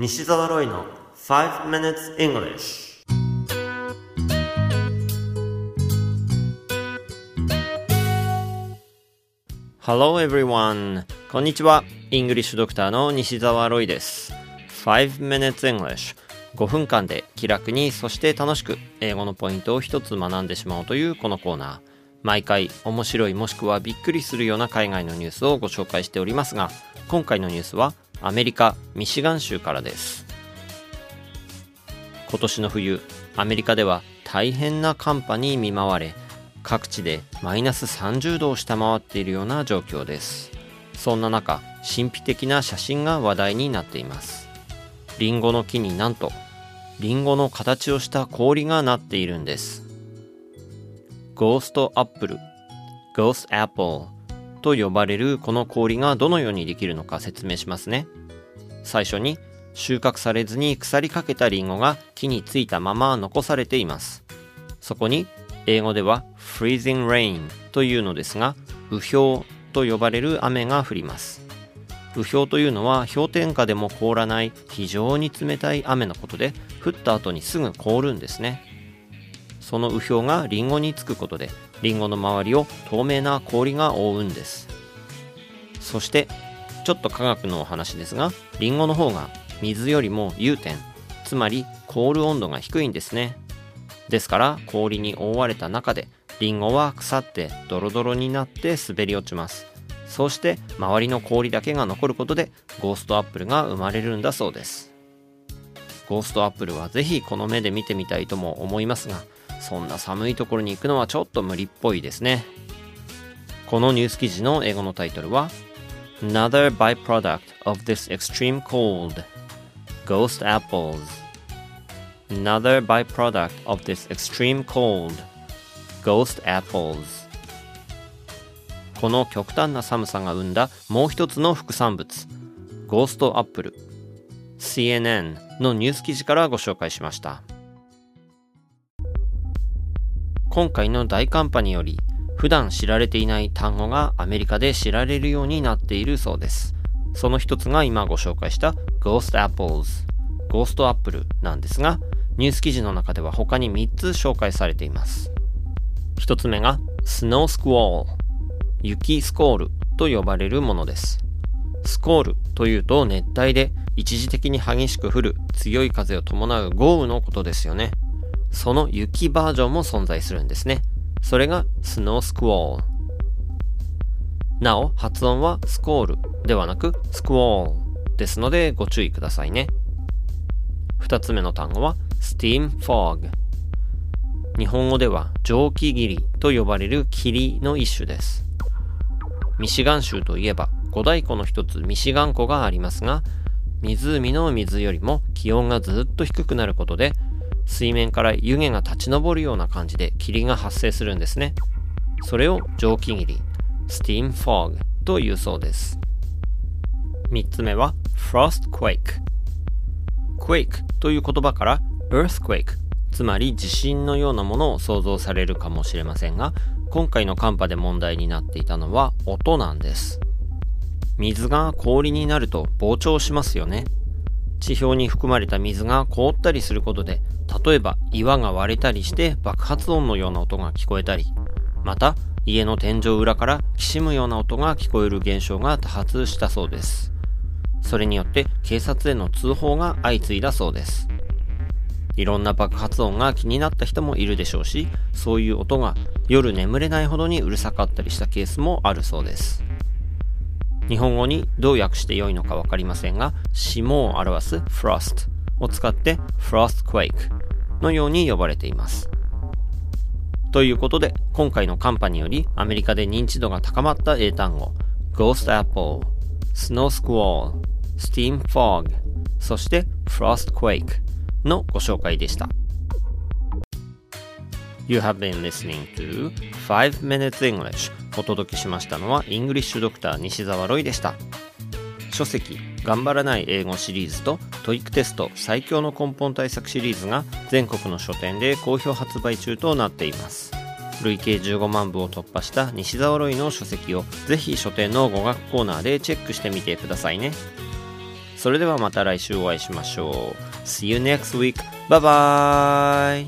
西澤ロイの5 minutes English Hello everyone こんにちは。イングリッシュドクターの西澤ロイです。5 minutes English 5分間で気楽にそして楽しく英語のポイントを一つ学んでしまおうというこのコーナー。毎回面白いもしくはびっくりするような海外のニュースをご紹介しておりますが今回のニュースはアメリカミシガン州からです。今年の冬アメリカでは大変な寒波に見舞われ各地でマイナス30度を下回っているような状況です。そんな中神秘的な写真が話題になっています。リンゴの木になんとリンゴの形をした氷がなっているんです。ゴーストアップルゴーストアップルと呼ばれるこの氷がどのようにできるのか説明しますね。最初に収穫されずに腐りかけたリンゴが木についたまま残されています。そこに英語では freezing rain というのですが雨氷と呼ばれる雨が降ります。雨氷というのは氷点下でも凍らない非常に冷たい雨のことで降った後にすぐ凍るんですね。その雨氷がリンゴにつくことでリンゴの周りを透明な氷が覆うんです。そしてちょっと科学のお話ですがリンゴの方が水よりも融点つまり凍る温度が低いんですね。ですから氷に覆われた中でリンゴは腐ってドロドロになって滑り落ちます。そうして周りの氷だけが残ることでゴーストアップルが生まれるんだそうです。ゴーストアップルはぜひこの目で見てみたいとも思いますがそんな寒いところに行くのはちょっと無理っぽいですねこのニュース記事の英語のタイトルは Another byproduct of this extreme cold Ghost apples Another byproduct of this extreme cold Ghost apples この極端な寒さが生んだもう一つの副産物ゴーストアップル CNN のニュース記事からご紹介しました今回の大寒波により普段知られていない単語がアメリカで知られるようになっているそうです。その一つが今ご紹介した Ghost Apples ゴーストアップルなんですがニュース記事の中では他に3つ紹介されています。1つ目が Snow Squall 雪スコールと呼ばれるものです。スコールというと熱帯で一時的に激しく降る強い風を伴う豪雨のことですよね。その雪バージョンも存在するんですね。それがスノースクォール。なお発音はスコールではなくスクォールですのでご注意くださいね。二つ目の単語は steam fog 日本語では蒸気霧と呼ばれる霧の一種です。ミシガン州といえば五大湖の一つミシガン湖がありますが湖の水よりも気温がずっと低くなることで水面から湯気が立ち上るような感じで霧が発生するんですね。それを蒸気霧 steam fog というそうです。3つ目は frost quake quake という言葉から earthquake つまり地震のようなものを想像されるかもしれませんが今回の寒波で問題になっていたのは音なんです。水が氷になると膨張しますよね。地表に含まれた水が凍ったりすることで例えば岩が割れたりして爆発音のような音が聞こえたりまた家の天井裏からきしむような音が聞こえる現象が多発したそうです。それによって警察への通報が相次いだそうです。いろんな爆発音が気になった人もいるでしょうしそういう音が夜眠れないほどにうるさかったりしたケースもあるそうです。日本語にどう訳して良いのか分かりませんが霜を表す frost を使って frostquake のように呼ばれていますということで今回の寒波によりアメリカで認知度が高まった英単語 Ghost Apple Snow Squall Steam Fog そして Frostquake のご紹介でした You have been listening to 5 Minutes English お届けしましたのはイングリッシュドクター西澤ロイでした。書籍頑張らない英語シリーズと TOEIC テスト最強の根本対策シリーズが全国の書店で好評発売中となっています。累計15万部を突破した西澤ロイの書籍をぜひ書店の語学コーナーでチェックしてみてくださいね。それではまた来週お会いしましょう。See you next week. Bye bye.